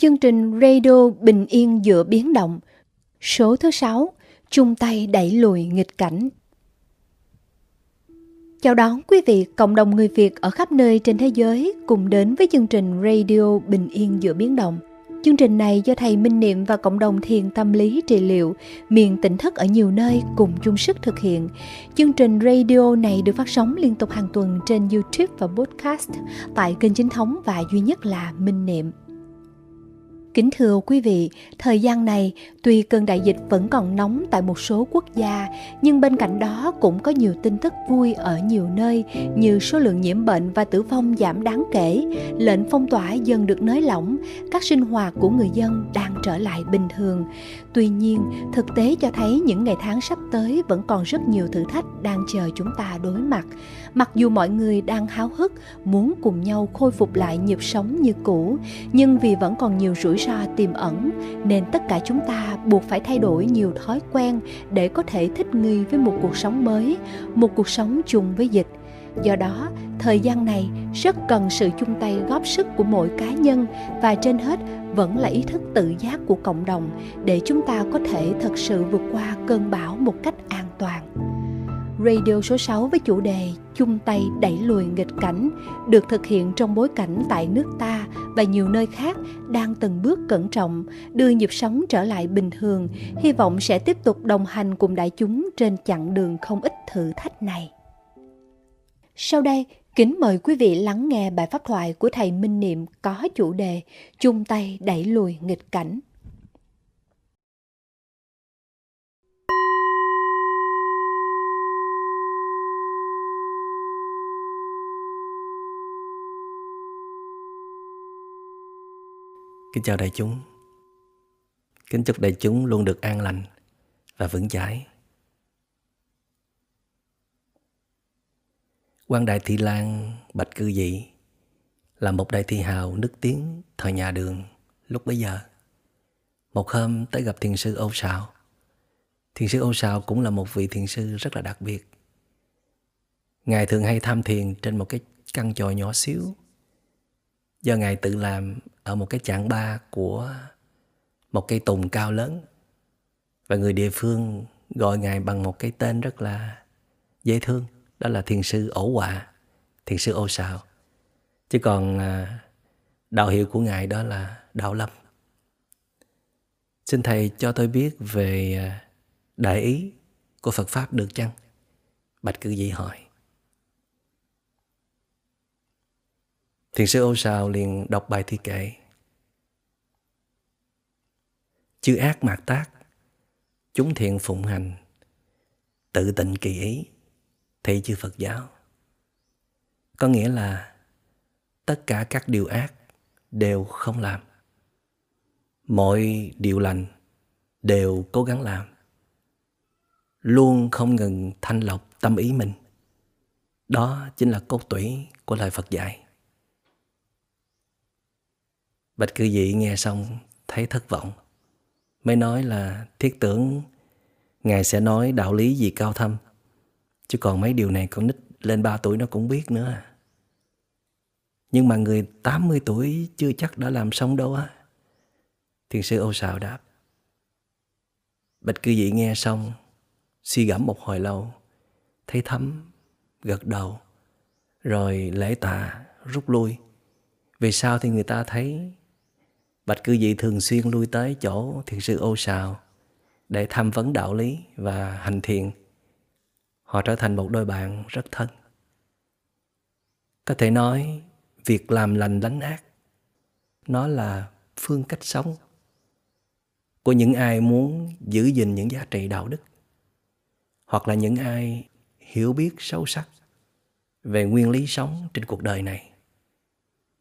chương trình Radio Bình Yên giữa biến động, số thứ 6, chung tay đẩy lùi nghịch cảnh. Chào đón quý vị cộng đồng người Việt ở khắp nơi trên thế giới cùng đến với chương trình Radio Bình Yên giữa biến động. Chương trình này do thầy Minh Niệm và cộng đồng thiền tâm lý trị liệu miền tỉnh thức ở nhiều nơi cùng chung sức thực hiện. Chương trình radio này được phát sóng liên tục hàng tuần trên YouTube và podcast tại kênh chính thống và duy nhất là Minh Niệm. Kính thưa quý vị, thời gian này tuy cơn đại dịch vẫn còn nóng tại một số quốc gia, nhưng bên cạnh đó cũng có nhiều tin tức vui ở nhiều nơi như số lượng nhiễm bệnh và tử vong giảm đáng kể, lệnh phong tỏa dần được nới lỏng, các sinh hoạt của người dân đang trở lại bình thường. Tuy nhiên, thực tế cho thấy những ngày tháng sắp tới vẫn còn rất nhiều thử thách đang chờ chúng ta đối mặt. Mặc dù mọi người đang háo hức muốn cùng nhau khôi phục lại nhịp sống như cũ, nhưng vì vẫn còn nhiều rủi ro tiềm ẩn nên tất cả chúng ta buộc phải thay đổi nhiều thói quen để có thể thích nghi với một cuộc sống mới, một cuộc sống chung với dịch. Do đó, thời gian này rất cần sự chung tay góp sức của mỗi cá nhân và trên hết vẫn là ý thức tự giác của cộng đồng để chúng ta có thể thật sự vượt qua cơn bão một cách an toàn. Radio số 6 với chủ đề chung tay đẩy lùi nghịch cảnh được thực hiện trong bối cảnh tại nước ta và nhiều nơi khác đang từng bước cẩn trọng đưa nhịp sống trở lại bình thường, hy vọng sẽ tiếp tục đồng hành cùng đại chúng trên chặng đường không ít thử thách này. Sau đây, kính mời quý vị lắng nghe bài pháp thoại của thầy Minh Niệm có chủ đề chung tay đẩy lùi nghịch cảnh. Kính chào đại chúng. Kính chúc đại chúng luôn được an lành và vững chãi. Quan Đại Thị Lan, Bạch Cư Dị, là một đại thi hào nức tiếng thời nhà đường lúc bấy giờ. Một hôm tới gặp thiền sư Âu Sào. Thiền sư Âu Sào cũng là một vị thiền sư rất là đặc biệt. Ngài thường hay tham thiền trên một cái căn chòi nhỏ xíu do ngài tự làm ở một cái chạng ba của một cây tùng cao lớn và người địa phương gọi ngài bằng một cái tên rất là dễ thương đó là thiền sư ổ quả thiền sư ô sào chứ còn à, đạo hiệu của ngài đó là đạo lâm. Xin thầy cho tôi biết về à, đại ý của phật pháp được chăng? Bạch cư dị hỏi. Thiền sư Ô Sào liền đọc bài thi kệ. Chư ác mạt tác, chúng thiện phụng hành, tự tịnh kỳ ý, thị chư Phật giáo. Có nghĩa là tất cả các điều ác đều không làm. Mọi điều lành đều cố gắng làm. Luôn không ngừng thanh lọc tâm ý mình. Đó chính là cốt tủy của lời Phật dạy. Bạch cư dị nghe xong thấy thất vọng. Mới nói là thiết tưởng Ngài sẽ nói đạo lý gì cao thâm. Chứ còn mấy điều này con nít lên 3 tuổi nó cũng biết nữa. À. Nhưng mà người 80 tuổi chưa chắc đã làm xong đâu á. Thiền sư ô sào đáp. Bạch cư dị nghe xong, suy gẫm một hồi lâu, thấy thấm, gật đầu, rồi lễ tạ, rút lui. Vì sao thì người ta thấy Bạch cư dị thường xuyên lui tới chỗ thiền sư ô sào để tham vấn đạo lý và hành thiền. Họ trở thành một đôi bạn rất thân. Có thể nói, việc làm lành lánh ác, nó là phương cách sống của những ai muốn giữ gìn những giá trị đạo đức, hoặc là những ai hiểu biết sâu sắc về nguyên lý sống trên cuộc đời này,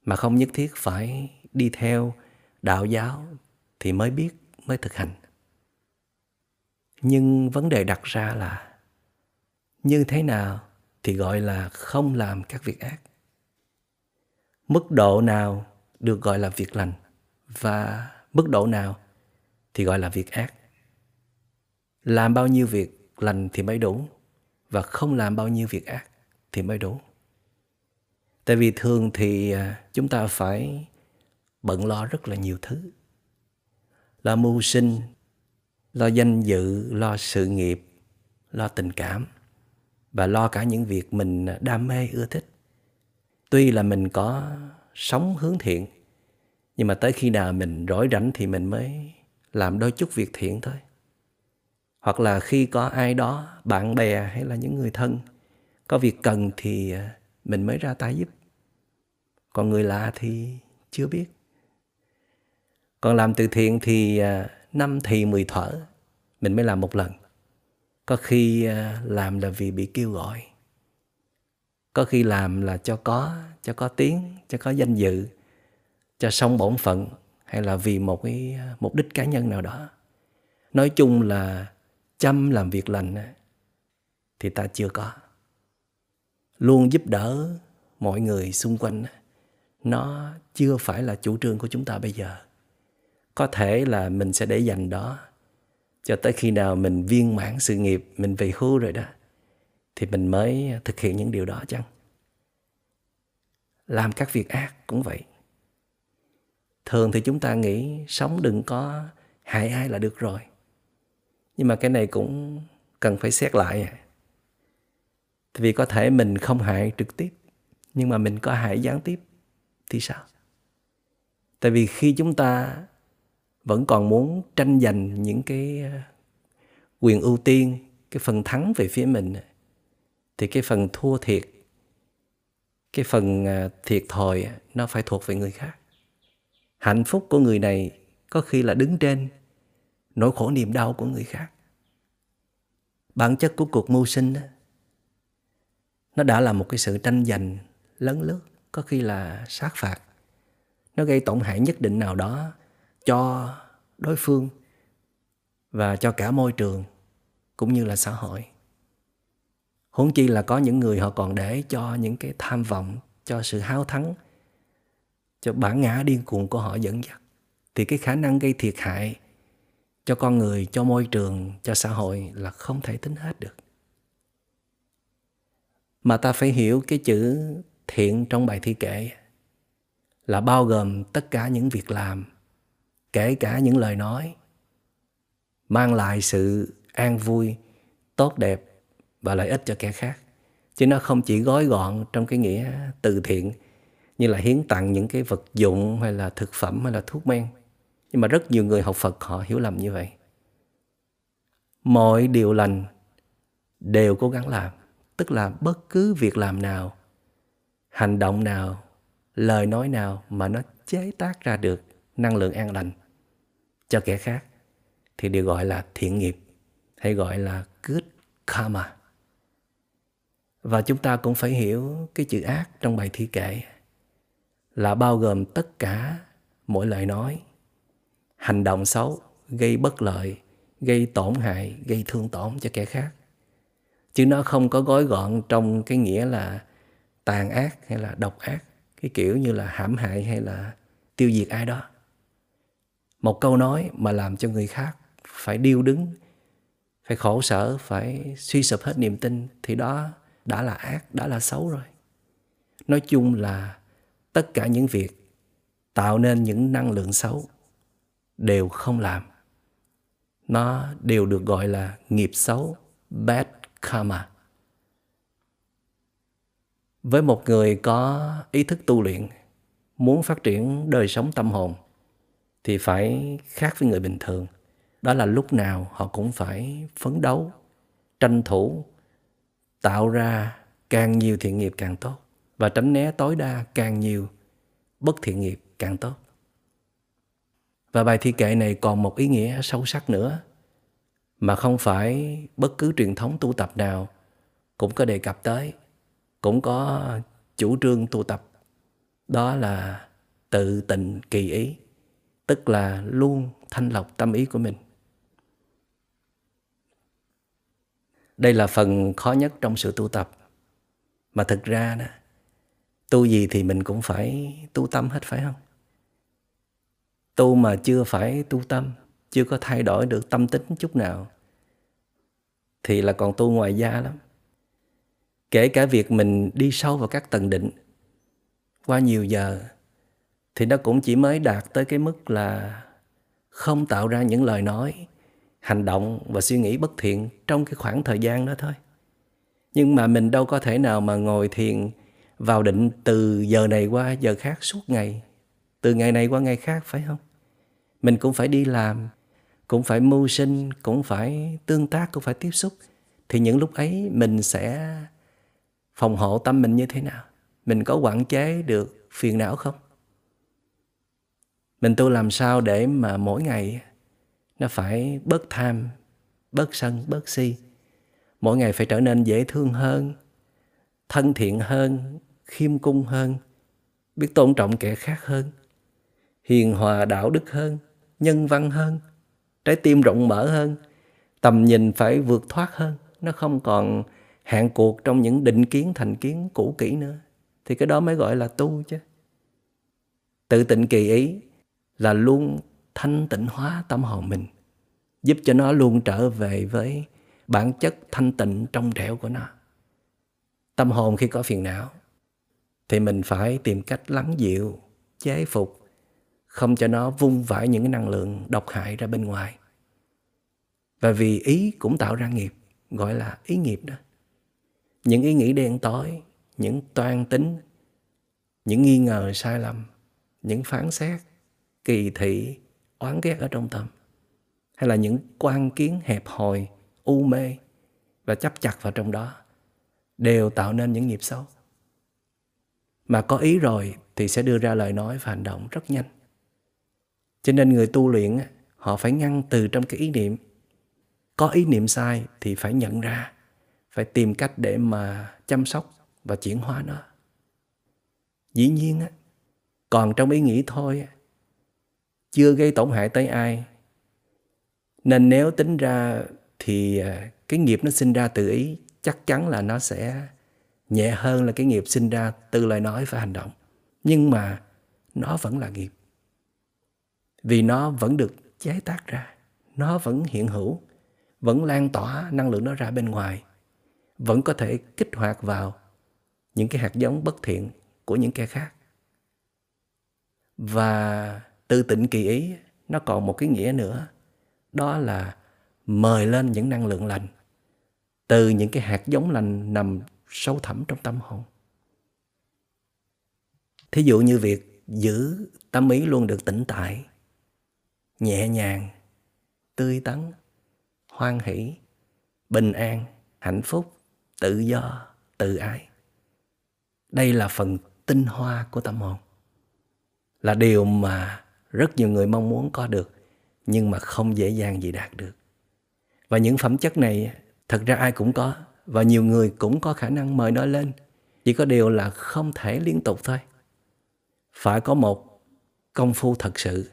mà không nhất thiết phải đi theo đạo giáo thì mới biết, mới thực hành nhưng vấn đề đặt ra là như thế nào thì gọi là không làm các việc ác. Mức độ nào được gọi là việc lành và mức độ nào thì gọi là việc ác. Làm bao nhiêu việc lành thì mới đủ và không làm bao nhiêu việc ác thì mới đủ. Tại vì thường thì à, chúng ta phải bận lo rất là nhiều thứ. Lo mưu sinh, lo danh dự, lo sự nghiệp, lo tình cảm và lo cả những việc mình đam mê, ưa thích. Tuy là mình có sống hướng thiện, nhưng mà tới khi nào mình rỗi rảnh thì mình mới làm đôi chút việc thiện thôi. Hoặc là khi có ai đó, bạn bè hay là những người thân, có việc cần thì à, mình mới ra tay giúp. Còn người lạ thì chưa biết. Còn làm từ thiện thì à, năm thì mười thở, mình mới làm một lần có khi à, làm là vì bị kêu gọi. Có khi làm là cho có cho có tiếng, cho có danh dự, cho xong bổn phận, hay là vì một cái à, mục đích cá nhân nào đó. Nói chung là chăm làm việc lành thì ta chưa có. Luôn giúp đỡ mọi người xung quanh nó chưa phải là chủ trương của chúng ta bây giờ. Có thể là mình sẽ để dành đó cho tới khi nào mình viên mãn sự nghiệp, mình về hưu rồi đó, thì mình mới thực hiện những điều đó chăng? Làm các việc ác cũng vậy. Thường thì chúng ta nghĩ sống đừng có hại ai là được rồi. Nhưng mà cái này cũng cần phải xét lại à. vì có thể mình không hại trực tiếp, nhưng mà mình có hại gián tiếp thì sao? Tại vì khi chúng ta vẫn còn muốn tranh giành những cái ờ, quyền ưu tiên cái phần thắng về phía mình thì cái phần thua thiệt cái phần ờ, thiệt thòi nó phải thuộc về người khác. Hạnh phúc của người này có khi là đứng trên nỗi khổ niềm đau của người khác. Bản chất của cuộc mưu sinh đó, nó đã là một cái sự tranh giành lấn lướt có khi là sát phạt. Nó gây tổn hại nhất định nào đó cho đối phương và cho cả môi trường cũng như là xã hội. Huống chi là có những người họ còn để cho những cái tham vọng, cho sự háo thắng, cho bản ngã điên cuồng của họ dẫn dắt. Thì cái khả năng gây thiệt hại cho con người, cho môi trường, cho xã hội là không thể tính hết được. Mà ta phải hiểu cái chữ thiện trong bài thi kệ là bao gồm tất cả những việc làm kể cả những lời nói, mang lại sự an vui, tốt đẹp và lợi ích cho kẻ khác. Chứ nó không chỉ gói gọn trong cái nghĩa từ thiện, như là hiến tặng những cái vật dụng hay là thực phẩm hay là thuốc men. Nhưng mà rất nhiều người học phật họ hiểu lầm như vậy. Mọi điều lành đều cố gắng làm, tức là bất cứ việc làm nào, hành động nào, lời nói nào mà nó chế tác ra được năng lượng an lành. Cho kẻ khác thì đều gọi là thiện nghiệp, hay gọi là good karma. Và chúng ta cũng phải hiểu cái chữ ác trong bài thi kệ là bao gồm tất cả mỗi lời nói. Hành động xấu gây bất lợi, gây tổn hại, gây thương tổn cho kẻ khác. Chứ nó không có gói gọn trong cái nghĩa là tàn ác hay là độc ác, cái kiểu như là hãm hại hay là tiêu diệt ai đó một câu nói mà làm cho người khác phải điêu đứng, phải khổ sở, phải suy sụp hết niềm tin, thì đó đã là ác, đã là xấu rồi. Nói chung là tất cả những việc tạo nên những năng lượng xấu đều không làm. Nó đều được gọi là nghiệp xấu, bad karma. Với một người có ý thức tu luyện, muốn phát triển đời sống tâm hồn thì phải khác với người bình thường. Đó là lúc nào họ cũng phải phấn đấu, tranh thủ, tạo ra càng nhiều thiện nghiệp càng tốt. Và tránh né tối đa càng nhiều bất thiện nghiệp càng tốt. Và bài thi kệ này còn một ý nghĩa sâu sắc nữa, mà không phải bất cứ truyền thống tu tập nào cũng có đề cập tới, cũng có chủ trương tu tập. Đó là tự tình kỳ ý tức là luôn thanh lọc tâm ý của mình. Đây là phần khó nhất trong sự tu tập. Mà thực ra đó, tu gì thì mình cũng phải tu tâm hết, phải không? Tu mà chưa phải tu tâm, chưa có thay đổi được tâm tính chút nào, thì là còn tu ngoài da lắm. Kể cả việc mình đi sâu vào các tầng định, qua nhiều giờ thì nó cũng chỉ mới đạt tới cái mức là không tạo ra những lời nói, hành động và suy nghĩ bất thiện trong cái khoảng thời gian đó thôi. Nhưng mà mình đâu có thể nào mà ngồi thiền vào định từ giờ này qua giờ khác suốt ngày. Từ ngày này qua ngày khác, phải không? Mình cũng phải đi làm, cũng phải mưu sinh, cũng phải tương tác, cũng phải tiếp xúc. Thì những lúc ấy mình sẽ phòng hộ tâm mình như thế nào? Mình có quản chế được phiền não không? Mình tu làm sao để mà mỗi ngày nó phải bớt tham, bớt sân, bớt si? Mỗi ngày phải trở nên dễ thương hơn, thân thiện hơn, khiêm cung hơn, biết tôn trọng kẻ khác hơn, hiền hòa đạo đức hơn, nhân văn hơn, trái tim rộng mở hơn, tầm nhìn phải vượt thoát hơn. Nó không còn hạn cuộc trong những định kiến, thành kiến cũ kỹ nữa. Thì cái đó mới gọi là tu chứ. Tự tịnh kỳ ý là luôn thanh tịnh hóa tâm hồn mình, giúp cho nó luôn trở về với bản chất thanh tịnh trong trẻo của nó. Tâm hồn khi có phiền não, thì mình phải tìm cách lắng dịu, chế phục, không cho nó vung vãi những cái năng lượng độc hại ra bên ngoài. Và vì ý cũng tạo ra nghiệp, gọi là ý nghiệp đó. Những ý nghĩ đen tối, những toan tính, những nghi ngờ sai lầm, những phán xét kỳ thị oán ghét ở trong tâm? Hay là những quan kiến hẹp hòi, u mê và chấp chặt vào trong đó đều tạo nên những nghiệp xấu? Mà có ý rồi thì sẽ đưa ra lời nói và hành động rất nhanh. Cho nên người tu luyện họ phải ngăn từ trong cái ý niệm. Có ý niệm sai thì phải nhận ra, phải tìm cách để mà chăm sóc và chuyển hóa nó. Dĩ nhiên còn trong ý nghĩ thôi chưa gây tổn hại tới ai. Nên nếu tính ra thì à, cái nghiệp nó sinh ra từ ý, chắc chắn là nó sẽ nhẹ hơn là cái nghiệp sinh ra từ lời nói và hành động. Nhưng mà nó vẫn là nghiệp. Vì nó vẫn được chế tác ra, nó vẫn hiện hữu, vẫn lan tỏa năng lượng nó ra bên ngoài, vẫn có thể kích hoạt vào những cái hạt giống bất thiện của những kẻ khác. Và tự tịnh kỳ ý, nó còn một cái nghĩa nữa. Đó là mời lên những năng lượng lành. Từ những cái hạt giống lành nằm sâu thẳm trong tâm hồn. Thí dụ như việc giữ tâm ý luôn được tĩnh tại, nhẹ nhàng, tươi tắn, hoan hỷ, bình an, hạnh phúc, tự do, tự ái. Đây là phần tinh hoa của tâm hồn. Là điều mà rất nhiều người mong muốn có được, nhưng mà không dễ dàng gì đạt được. Và những phẩm chất này, thật ra ai cũng có, và nhiều người cũng có khả năng mời nó lên. Chỉ có điều là không thể liên tục thôi. Phải có một công phu thật sự,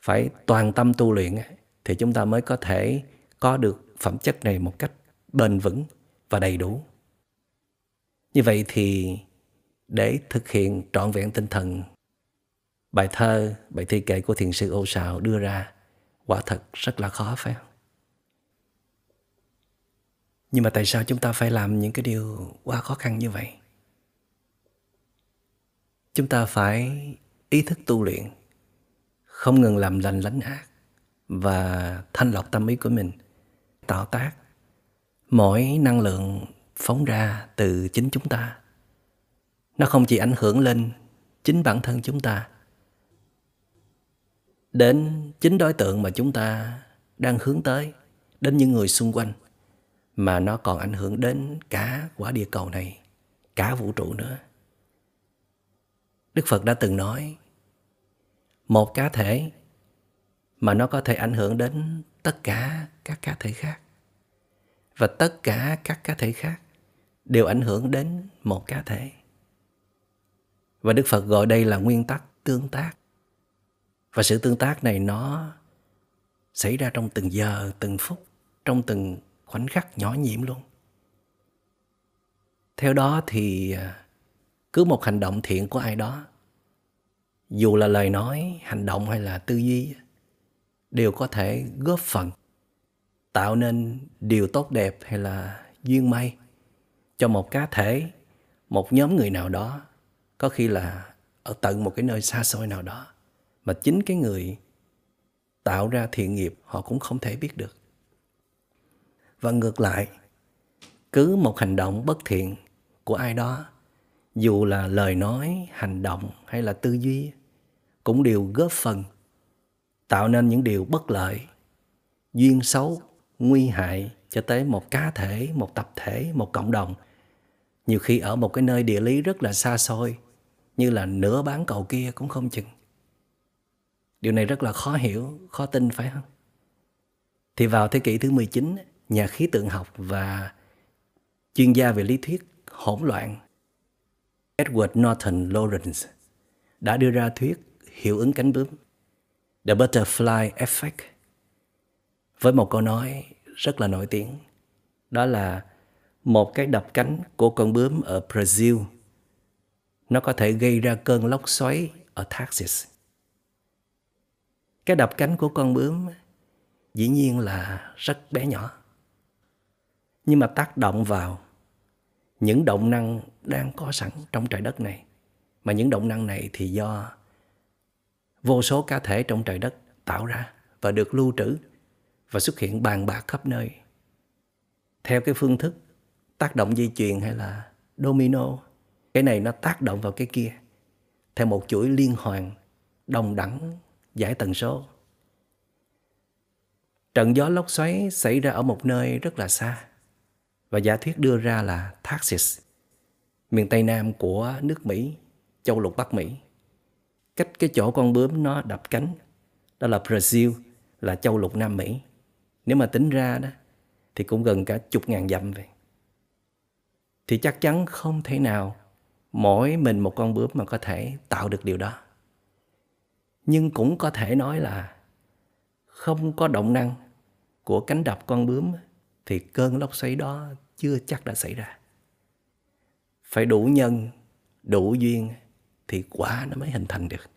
phải toàn tâm tu luyện thì chúng ta mới có thể có được phẩm chất này một cách bền vững và đầy đủ. Như vậy thì để thực hiện trọn vẹn tinh thần bài thơ, bài thi kệ của thiền sư ô sào đưa ra, quả thật rất là khó, phải không? Nhưng mà tại sao chúng ta phải làm những cái điều quá khó khăn như vậy? Chúng ta phải ý thức tu luyện, không ngừng làm lành lánh ác và thanh lọc tâm ý của mình, tạo tác. Mỗi năng lượng phóng ra từ chính chúng ta, nó không chỉ ảnh hưởng lên chính bản thân chúng ta đến chính đối tượng mà chúng ta đang hướng tới, đến những người xung quanh, mà nó còn ảnh hưởng đến cả quả địa cầu này, cả vũ trụ nữa. Đức phật đã từng nói, một cá thể mà nó có thể ảnh hưởng đến tất cả các cá thể khác. Và tất cả các cá thể khác đều ảnh hưởng đến một cá thể. Và đức phật gọi đây là nguyên tắc tương tác và sự tương tác này nó xảy ra trong từng giờ, từng phút, trong từng khoảnh khắc nhỏ nhiệm luôn. Theo đó thì à, cứ một hành động thiện của ai đó, dù là lời nói, hành động hay là tư duy, đều có thể góp phần tạo nên điều tốt đẹp hay là duyên may cho một cá thể, một nhóm người nào đó, có khi là ở tận một cái nơi xa xôi nào đó mà chính cái người tạo ra thiện nghiệp, họ cũng không thể biết được. Và ngược lại, cứ một hành động bất thiện của ai đó, dù là lời nói, hành động hay là tư duy, cũng đều góp phần tạo nên những điều bất lợi, duyên xấu, nguy hại cho tới một cá thể, một tập thể, một cộng đồng. Nhiều khi ở một cái nơi địa lý rất là xa xôi, như là nửa bán cầu kia cũng không chừng điều này rất là khó hiểu, khó tin, phải không thì vào thế kỷ thứ 19 nhà khí tượng học và chuyên gia về lý thuyết hỗn loạn, Edward Norton Lawrence đã đưa ra thuyết hiệu ứng cánh bướm, The Butterfly Effect, với một câu nói rất là nổi tiếng đó là một cái đập cánh của con bướm ở Brazil, nó có thể gây ra cơn lốc xoáy ở Texas. Cái đập cánh của con bướm dĩ nhiên là rất bé nhỏ. Nhưng mà tác động vào những động năng đang có sẵn trong trái đất này. Mà những động năng này thì do vô số cá thể trong trời đất tạo ra và được lưu trữ và xuất hiện bàn bạc khắp nơi. Theo cái phương thức tác động dây chuyền hay là domino, cái này nó tác động vào cái kia theo một chuỗi liên hoàn đồng đẳng giải tần số. Trận gió lốc xoáy xảy ra ở một nơi rất là xa và giả thuyết đưa ra là Texas, miền Tây Nam của nước Mỹ, châu lục Bắc Mỹ. Cách cái chỗ con bướm nó đập cánh, đó là Brazil, là châu lục Nam Mỹ. Nếu mà tính ra đó, thì cũng gần cả chục ngàn dặm vậy. Thì chắc chắn không thể nào mỗi mình một con bướm mà có thể tạo được điều đó. Nhưng cũng có thể nói là không có động năng của cánh đập con bướm thì cơn lốc xoáy đó chưa chắc đã xảy ra. Phải đủ nhân, đủ duyên thì quả nó mới hình thành được.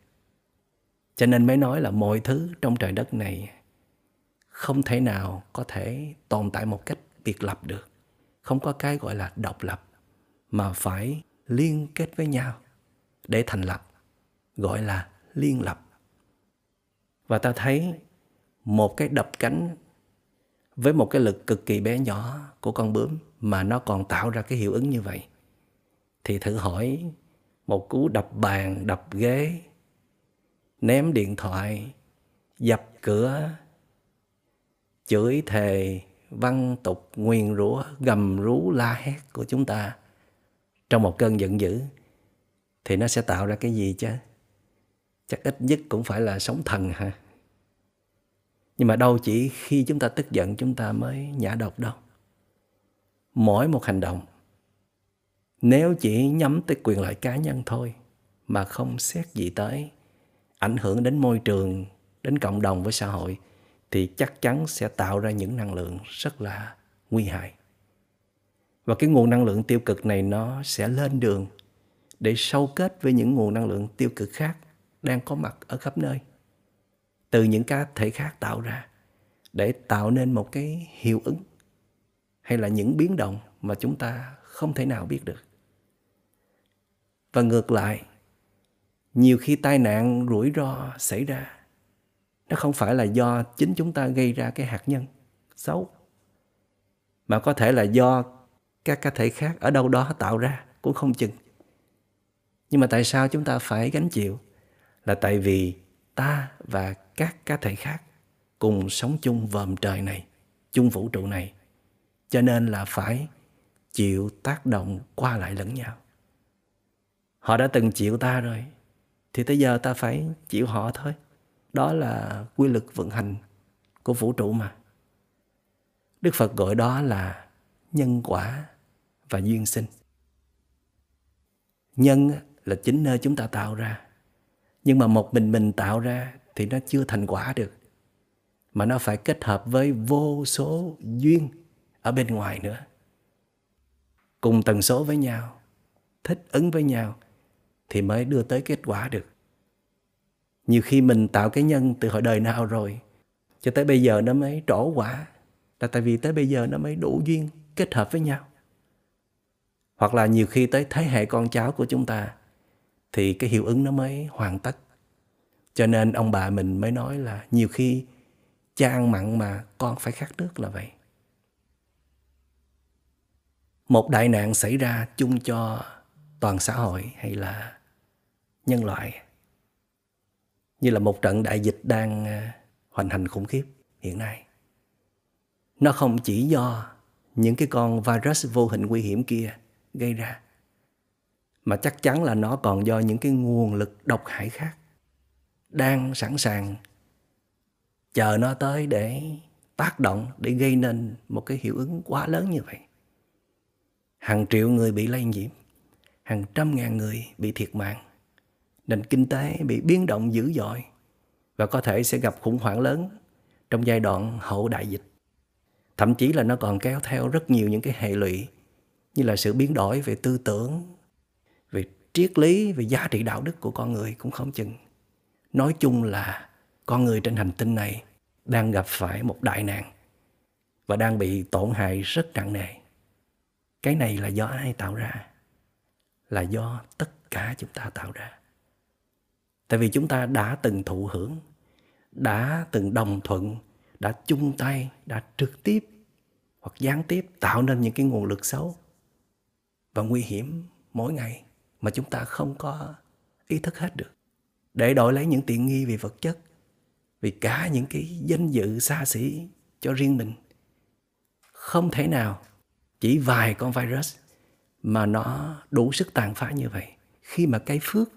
Cho nên mới nói là mọi thứ trong trời đất này không thể nào có thể tồn tại một cách biệt lập được. Không có cái gọi là độc lập mà phải liên kết với nhau để thành lập gọi là liên lập. Và ta thấy một cái đập cánh với một cái lực cực kỳ bé nhỏ của con bướm mà nó còn tạo ra cái hiệu ứng như vậy. Thì thử hỏi một cú đập bàn, đập ghế, ném điện thoại, dập cửa, chửi thề, văn tục, nguyền rủa, gầm rú, la hét của chúng ta trong một cơn giận dữ, thì nó sẽ tạo ra cái gì chứ? Chắc ít nhất cũng phải là sống thần ha nhưng mà đâu chỉ khi chúng ta tức giận chúng ta mới nhả độc đâu. Mỗi một hành động, nếu chỉ nhắm tới quyền lợi cá nhân thôi, mà không xét gì tới ảnh hưởng đến môi trường, đến cộng đồng với xã hội, thì chắc chắn sẽ tạo ra những năng lượng rất là nguy hại. Và cái nguồn năng lượng tiêu cực này nó sẽ lên đường để sâu kết với những nguồn năng lượng tiêu cực khác đang có mặt ở khắp nơi. Từ những cá thể khác tạo ra để tạo nên một cái hiệu ứng hay là những biến động mà chúng ta không thể nào biết được. Và ngược lại, nhiều khi tai nạn, rủi ro xảy ra, nó không phải là do chính chúng ta gây ra cái hạt nhân xấu, mà có thể là do các cá thể khác ở đâu đó tạo ra, cũng không chừng. Nhưng mà tại sao chúng ta phải gánh chịu? Là tại vì ta và các cá thể khác cùng sống chung vòm trời này, chung vũ trụ này. Cho nên là phải chịu tác động qua lại lẫn nhau. Họ đã từng chịu ta rồi, thì tới giờ ta phải chịu họ thôi. Đó là quy luật vận hành của vũ trụ mà. Đức phật gọi đó là nhân quả và duyên sinh. Nhân là chính nơi chúng ta tạo ra nhưng mà một mình mình tạo ra thì nó chưa thành quả được. Mà nó phải kết hợp với vô số duyên ở bên ngoài nữa. Cùng tần số với nhau, thích ứng với nhau thì mới đưa tới kết quả được. Nhiều khi mình tạo cái nhân từ hồi đời nào rồi, cho tới bây giờ nó mới trổ quả. Là tại vì tới bây giờ nó mới đủ duyên kết hợp với nhau. Hoặc là nhiều khi tới thế hệ con cháu của chúng ta thì cái hiệu ứng nó mới hoàn tất. Cho nên ông bà mình mới nói là nhiều khi cha ăn mặn mà con phải khát nước là vậy. Một đại nạn xảy ra chung cho toàn xã hội hay là nhân loại? Như là một trận đại dịch đang à, hoành hành khủng khiếp hiện nay. Nó không chỉ do những cái con virus vô hình nguy hiểm kia gây ra mà chắc chắn là nó còn do những cái nguồn lực độc hại khác đang sẵn sàng chờ nó tới để tác động, để gây nên một cái hiệu ứng quá lớn như vậy. Hàng triệu người bị lây nhiễm, hàng trăm ngàn người bị thiệt mạng, nền kinh tế bị biến động dữ dội và có thể sẽ gặp khủng hoảng lớn trong giai đoạn hậu đại dịch. Thậm chí là nó còn kéo theo rất nhiều những cái hệ lụy như là sự biến đổi về tư tưởng về triết lý, về giá trị đạo đức của con người cũng không chừng. Nói chung là con người trên hành tinh này đang gặp phải một đại nạn và đang bị tổn hại rất nặng nề. Cái này là do ai tạo ra? Là do tất cả chúng ta tạo ra. Tại vì chúng ta đã từng thụ hưởng, đã từng đồng thuận, đã chung tay, đã trực tiếp hoặc gián tiếp tạo nên những cái nguồn lực xấu và nguy hiểm mỗi ngày mà chúng ta không có ý thức hết được. Để đổi lấy những tiện nghi về vật chất, vì cả những cái danh dự xa xỉ cho riêng mình, không thể nào chỉ vài con virus mà nó đủ sức tàn phá như vậy. Khi mà cái phước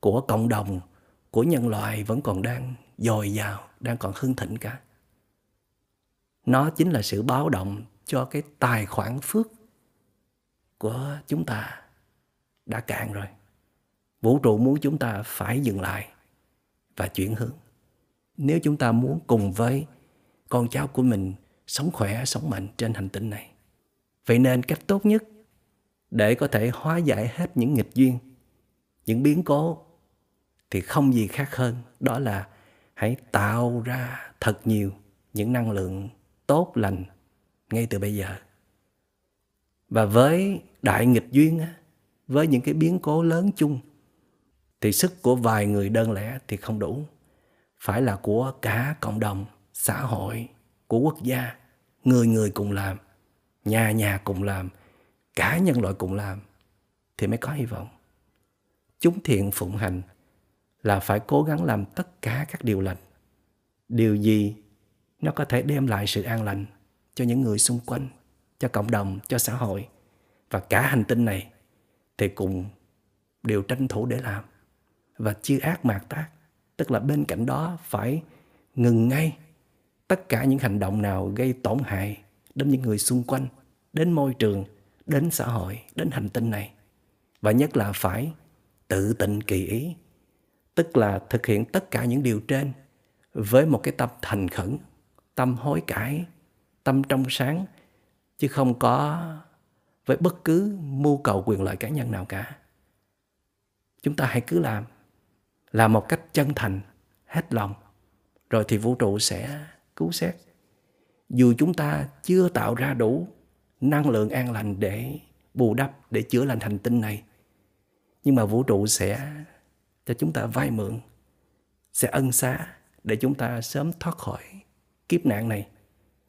của cộng đồng, của nhân loại vẫn còn đang dồi dào, đang còn hưng thịnh cả, nó chính là sự báo động cho cái tài khoản phước của chúng ta đã cạn rồi. Vũ trụ muốn chúng ta phải dừng lại và chuyển hướng. Nếu chúng ta muốn cùng với con cháu của mình sống khỏe, sống mạnh trên hành tinh này, vậy nên cách tốt nhất để có thể hóa giải hết những nghịch duyên, những biến cố thì không gì khác hơn đó là hãy tạo ra thật nhiều những năng lượng tốt lành ngay từ bây giờ. Và với đại nghịch duyên với những cái biến cố lớn chung. Thì sức của vài người đơn lẻ thì không đủ. Phải là của cả cộng đồng, xã hội, của quốc gia. Người người cùng làm, nhà nhà cùng làm, cả nhân loại cùng làm thì mới có hy vọng. Chúng thiện phụng hành là phải cố gắng làm tất cả các điều lành. Điều gì nó có thể đem lại sự an lành cho những người xung quanh, cho cộng đồng, cho xã hội và cả hành tinh này thì cùng đều tranh thủ để làm. Và chia ác mạt tác, tức là bên cạnh đó phải ngừng ngay tất cả những hành động nào gây tổn hại đến những người xung quanh, đến môi trường, đến xã hội, đến hành tinh này. Và nhất là phải tự tịnh kỳ ý, tức là thực hiện tất cả những điều trên với một cái tâm thành khẩn, tâm hối cải, tâm trong sáng, chứ không có với bất cứ mưu cầu quyền lợi cá nhân nào cả. Chúng ta hãy cứ làm làm một cách chân thành, hết lòng, rồi thì vũ trụ sẽ cứu xét. Dù chúng ta chưa tạo ra đủ năng lượng an lành để bù đắp, để chữa lành hành tinh này, nhưng mà vũ trụ sẽ cho chúng ta vay mượn, sẽ ân xá để chúng ta sớm thoát khỏi kiếp nạn này.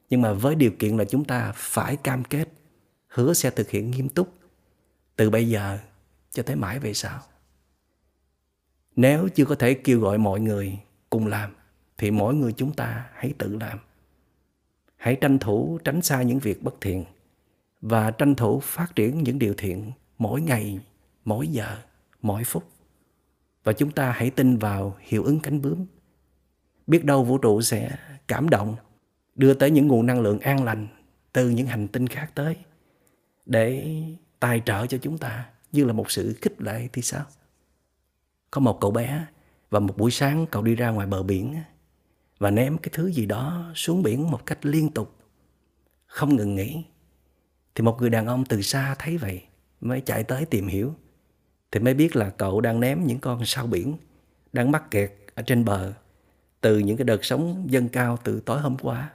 Nhưng mà với điều kiện là chúng ta phải cam kết hứa sẽ thực hiện nghiêm túc. Từ bây giờ cho tới mãi về sau. Nếu chưa có thể kêu gọi mọi người cùng làm, thì mỗi người chúng ta hãy tự làm. Hãy tranh thủ tránh xa những việc bất thiện và tranh thủ phát triển những điều thiện mỗi ngày, mỗi giờ, mỗi phút. Và chúng ta hãy tin vào hiệu ứng cánh bướm. Biết đâu vũ trụ sẽ cảm động, đưa tới những nguồn năng lượng an lành từ những hành tinh khác tới để tài trợ cho chúng ta. Như là một sự khích lệ thì sao? Có một cậu bé và một buổi sáng cậu đi ra ngoài bờ biển và ném cái thứ gì đó xuống biển một cách liên tục. Không ngừng nghỉ. Thì một người đàn ông từ xa thấy vậy mới chạy tới tìm hiểu. Thì mới biết là cậu đang ném những con sao biển đang mắc kẹt ở trên bờ từ những cái đợt sóng dâng cao từ tối hôm qua.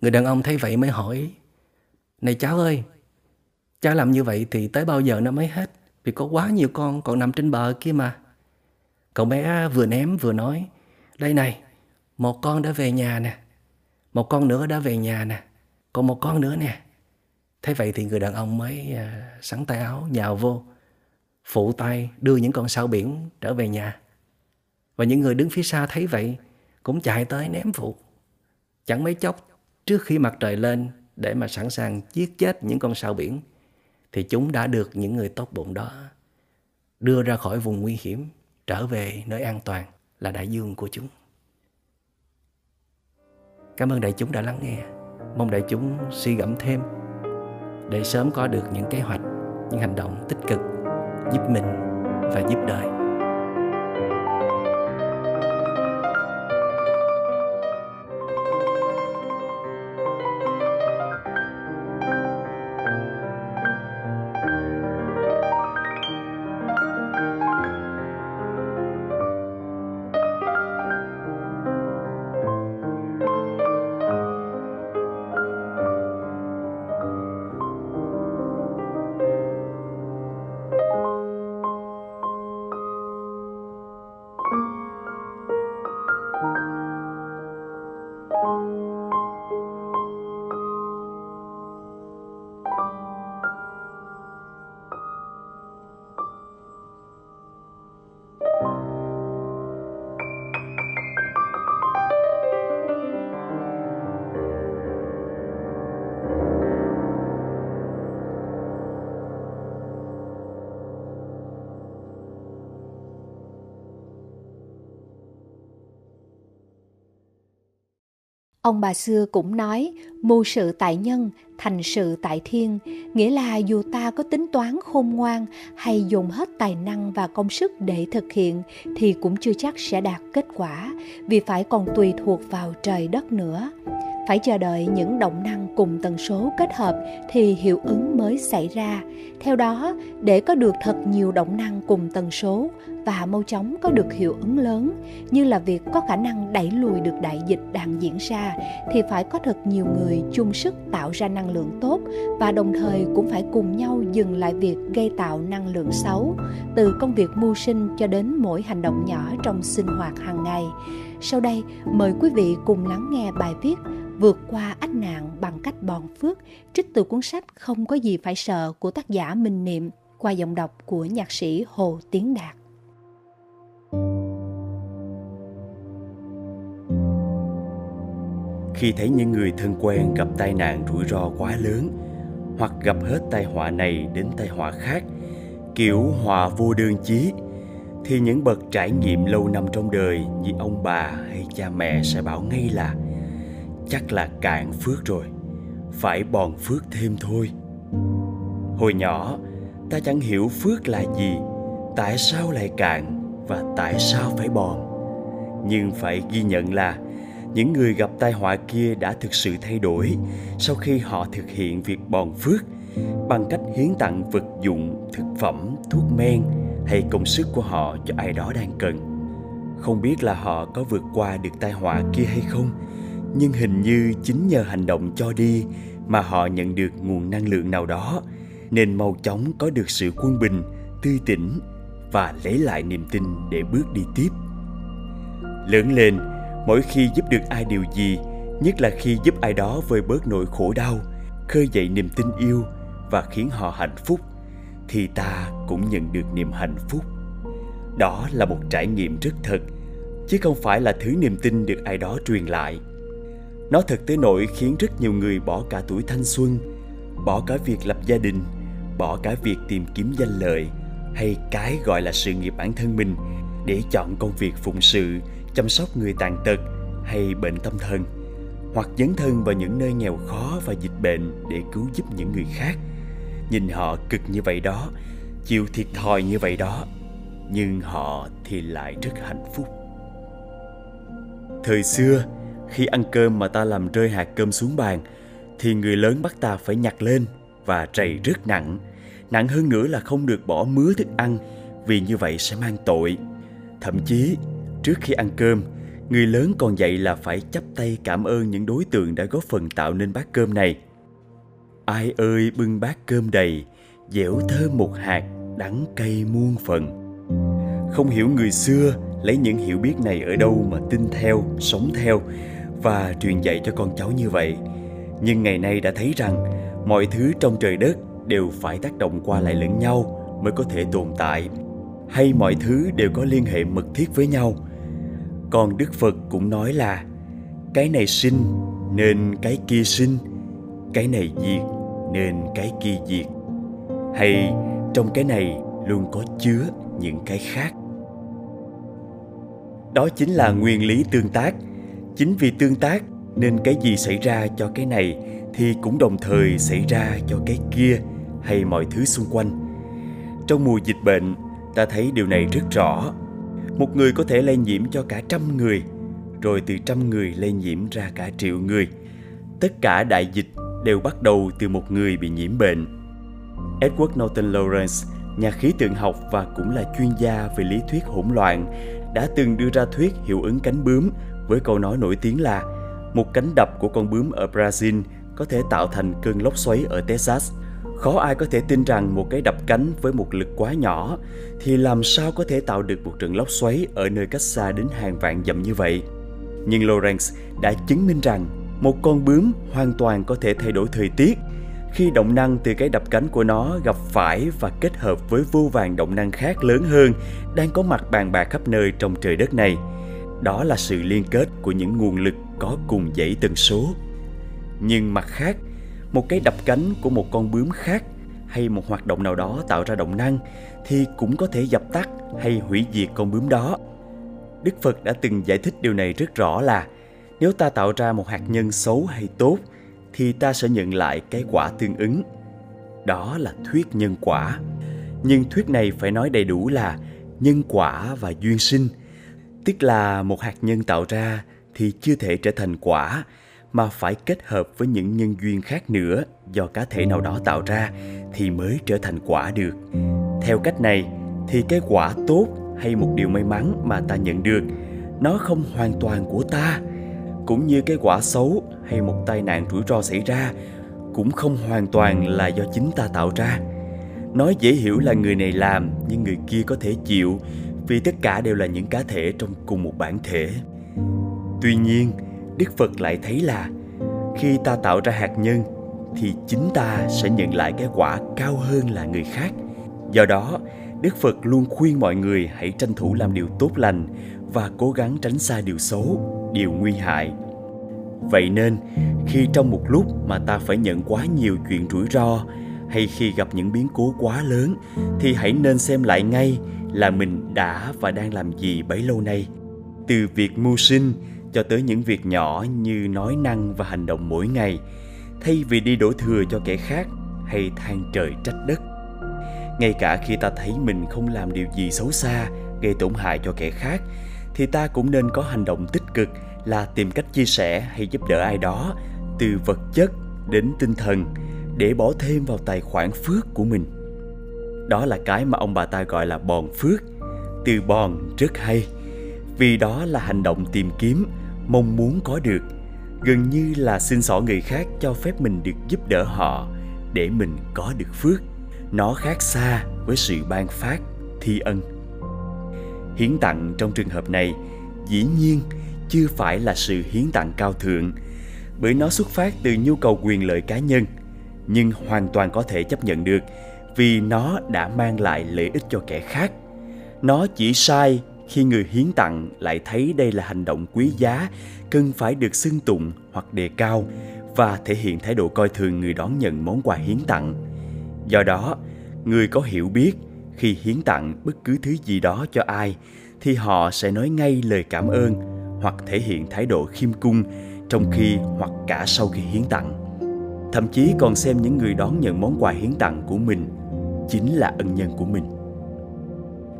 Người đàn ông thấy vậy mới hỏi Này cháu ơi, cha làm như vậy thì tới bao giờ nó mới hết? Vì có quá nhiều con còn nằm trên bờ kia mà. Cậu bé vừa ném vừa nói Đây này Một con đã về nhà nè Một con nữa đã về nhà nè Còn một con nữa nè. Thế vậy thì người đàn ông mới à, sắn tay áo nhào vô Phụ tay đưa những con sao biển trở về nhà. Và những người đứng phía xa thấy vậy Cũng chạy tới ném phụ. Chẳng mấy chốc trước khi mặt trời lên Để mà sẵn sàng giết chết những con sao biển thì chúng đã được những người tốt bụng đó Đưa ra khỏi vùng nguy hiểm, Trở về nơi an toàn là đại dương của chúng. Cảm ơn đại chúng đã lắng nghe. Mong đại chúng suy gẫm thêm để sớm có được những kế hoạch, những hành động tích cực giúp mình và giúp đời. Ông bà xưa cũng nói, mưu sự tại nhân, thành sự tại thiên, nghĩa là dù ta có tính toán khôn ngoan hay dùng hết tài năng và công sức để thực hiện thì cũng chưa chắc sẽ đạt kết quả, vì phải còn tùy thuộc vào trời đất nữa phải chờ đợi những động năng cùng tần số kết hợp thì hiệu ứng mới xảy ra. Theo đó, để có được thật nhiều động năng cùng tần số và mau chóng có được hiệu ứng lớn, như là việc có khả năng đẩy lùi được đại dịch đang diễn ra, thì phải có thật nhiều người chung sức tạo ra năng lượng tốt và đồng thời cũng phải cùng nhau dừng lại việc gây tạo năng lượng xấu, từ công việc mưu sinh cho đến mỗi hành động nhỏ trong sinh hoạt hàng ngày sau đây mời quý vị cùng lắng nghe bài viết vượt qua ách nạn bằng cách bòn phước trích từ cuốn sách Không có gì phải sợ của tác giả Minh Niệm qua giọng đọc của nhạc sĩ Hồ Tiến Đạt. Khi thấy những người thân quen gặp tai nạn rủi ro quá lớn hoặc gặp hết tai họa này đến tai họa khác, kiểu hòa vô đơn chí, thì những bậc trải nghiệm lâu năm trong đời như ông bà hay cha mẹ sẽ bảo ngay là – chắc là cạn phước rồi, phải bòn phước thêm thôi. Hồi nhỏ, ta chẳng hiểu phước là gì, tại sao lại cạn và tại sao phải bòn. Nhưng phải ghi nhận là những người gặp tai họa kia đã thực sự thay đổi sau khi họ thực hiện việc bòn phước bằng cách hiến tặng vật dụng, thực phẩm, thuốc men hay công sức của họ cho ai đó đang cần. Không biết là họ có vượt qua được tai họa kia hay không, nhưng hình như chính nhờ hành động cho đi mà họ nhận được nguồn năng lượng nào đó, nên mau chóng có được sự quân bình tươi tỉnh và lấy lại niềm tin để bước đi tiếp. Lớn lên, mỗi khi giúp được ai điều gì, nhất là khi giúp ai đó vơi bớt nỗi khổ đau, khơi dậy niềm tin yêu và khiến họ hạnh phúc thì ta cũng nhận được niềm hạnh phúc đó là một trải nghiệm rất thật chứ không phải là thứ niềm tin được ai đó truyền lại nó thật tới nỗi khiến rất nhiều người bỏ cả tuổi thanh xuân, bỏ cả việc lập gia đình, bỏ cả việc tìm kiếm danh lợi hay cái gọi là sự nghiệp bản thân mình để chọn công việc phụng sự, chăm sóc người tàn tật hay bệnh tâm thần hoặc dấn thân vào những nơi nghèo khó và dịch bệnh để cứu giúp những người khác. Nhìn họ cực như vậy đó, chịu thiệt thòi như vậy đó, nhưng họ thì lại rất hạnh phúc. Thời xưa, khi ăn cơm mà ta làm rơi hạt cơm xuống bàn thì người lớn bắt ta phải nhặt lên và trầy rất nặng. Nặng hơn nữa là không được bỏ mứa thức ăn vì như vậy sẽ mang tội. Thậm chí trước khi ăn cơm người lớn còn dạy là phải chắp tay cảm ơn những đối tượng đã góp phần tạo nên bát cơm này ai ơi, bưng bát cơm đầy, dẻo thơm một hạt đắng cay muôn phần. Không hiểu người xưa lấy những hiểu biết này ở đâu mà tin theo, sống theo và truyền dạy cho con cháu như vậy. Nhưng ngày nay đã thấy rằng mọi thứ trong trời đất đều phải tác động qua lại lẫn nhau mới có thể tồn tại. Hay mọi thứ đều có liên hệ mật thiết với nhau. Còn đức phật cũng nói là, cái này sinh nên cái kia sinh, cái này diệt nên cái kia diệt. Hay trong cái này luôn có chứa những cái khác. Đó chính là nguyên lý tương tác. Chính vì tương tác nên cái gì xảy ra cho cái này thì cũng đồng thời xảy ra cho cái kia hay mọi thứ xung quanh. Trong mùa dịch bệnh, ta thấy điều này rất rõ. Một người có thể lây nhiễm cho cả trăm người, rồi từ trăm người lây nhiễm ra cả triệu người. Tất cả đại dịch đều bắt đầu từ một người bị nhiễm bệnh edward norton lawrence, nhà khí tượng học và cũng là chuyên gia về lý thuyết hỗn loạn, đã từng đưa ra thuyết hiệu ứng cánh bướm với câu nói nổi tiếng là một cánh đập của con bướm ở Brazil có thể tạo thành cơn lốc xoáy ở Texas. Khó ai có thể tin rằng một cái đập cánh với một lực quá nhỏ thì làm sao có thể tạo được một trận lốc xoáy ở nơi cách xa đến hàng vạn dặm như vậy. Nhưng Lawrence đã chứng minh rằng một con bướm hoàn toàn có thể thay đổi thời tiết khi động năng từ cái đập cánh của nó gặp phải và kết hợp với vô vàng động năng khác lớn hơn đang có mặt bàn bạc khắp nơi trong trời đất này. Đó là sự liên kết của những nguồn lực có cùng dãy tần số. Nhưng mặt khác, một cái đập cánh của một con bướm khác hay một hoạt động nào đó tạo ra động năng thì cũng có thể dập tắt hay hủy diệt con bướm đó. Đức Phật đã từng giải thích điều này rất rõ là nếu ta tạo ra một hạt nhân xấu hay tốt thì ta sẽ nhận lại cái quả tương ứng. Đó là thuyết nhân quả. Nhưng thuyết này phải nói đầy đủ là nhân quả và duyên sinh, tức là một hạt nhân tạo ra thì chưa thể trở thành quả mà phải kết hợp với những nhân duyên khác nữa do cá thể nào đó tạo ra thì mới trở thành quả được. Theo cách này thì cái quả tốt hay một điều may mắn mà ta nhận được nó không hoàn toàn của ta cũng như cái quả xấu hay một tai nạn rủi ro xảy ra, cũng không hoàn toàn là do chính ta tạo ra. Nói dễ hiểu là người này làm, nhưng người kia có thể chịu, vì tất cả đều là những cá thể trong cùng một bản thể. Tuy nhiên, đức phật lại thấy là, khi ta tạo ra hạt nhân, thì chính ta sẽ nhận lại cái quả cao hơn là người khác. Do đó, đức phật luôn khuyên mọi người hãy tranh thủ làm điều tốt lành và cố gắng tránh xa điều xấu điều nguy hại. Vậy nên, khi trong một lúc mà ta phải nhận quá nhiều chuyện rủi ro, hay khi gặp những biến cố quá lớn, thì hãy nên xem lại ngay là mình đã và đang làm gì bấy lâu nay. Từ việc mưu sinh cho tới những việc nhỏ như nói năng và hành động mỗi ngày, thay vì đi đổ thừa cho kẻ khác hay than trời trách đất. Ngay cả khi ta thấy mình không làm điều gì xấu xa, gây tổn hại cho kẻ khác thì ta cũng nên có hành động tích cực là tìm cách chia sẻ hay giúp đỡ ai đó, từ vật chất đến tinh thần, để bỏ thêm vào tài khoản phước của mình. Đó là cái mà ông bà ta gọi là bòn phước. Từ bòn rất hay, vì đó là hành động tìm kiếm, mong muốn có được. Gần như là xin xỏ người khác cho phép mình được giúp đỡ họ để mình có được phước. Nó khác xa với sự ban phát, thi ân hiến tặng trong trường hợp này, dĩ nhiên chưa phải là sự hiến tặng cao thượng, bởi nó xuất phát từ nhu cầu quyền lợi cá nhân, nhưng hoàn toàn có thể chấp nhận được vì nó đã mang lại lợi ích cho kẻ khác. Nó chỉ sai khi người hiến tặng lại thấy đây là hành động quý giá, cần phải được xưng tụng hoặc đề cao và thể hiện thái độ coi thường người đón nhận món quà hiến tặng. Do đó, người có hiểu biết khi hiến tặng bất cứ thứ gì đó cho ai, thì họ sẽ nói ngay lời cảm ơn hoặc thể hiện thái độ khiêm cung trong khi hoặc cả sau khi hiến tặng. Thậm chí còn xem những người đón nhận món quà hiến tặng của mình chính là ân nhân của mình.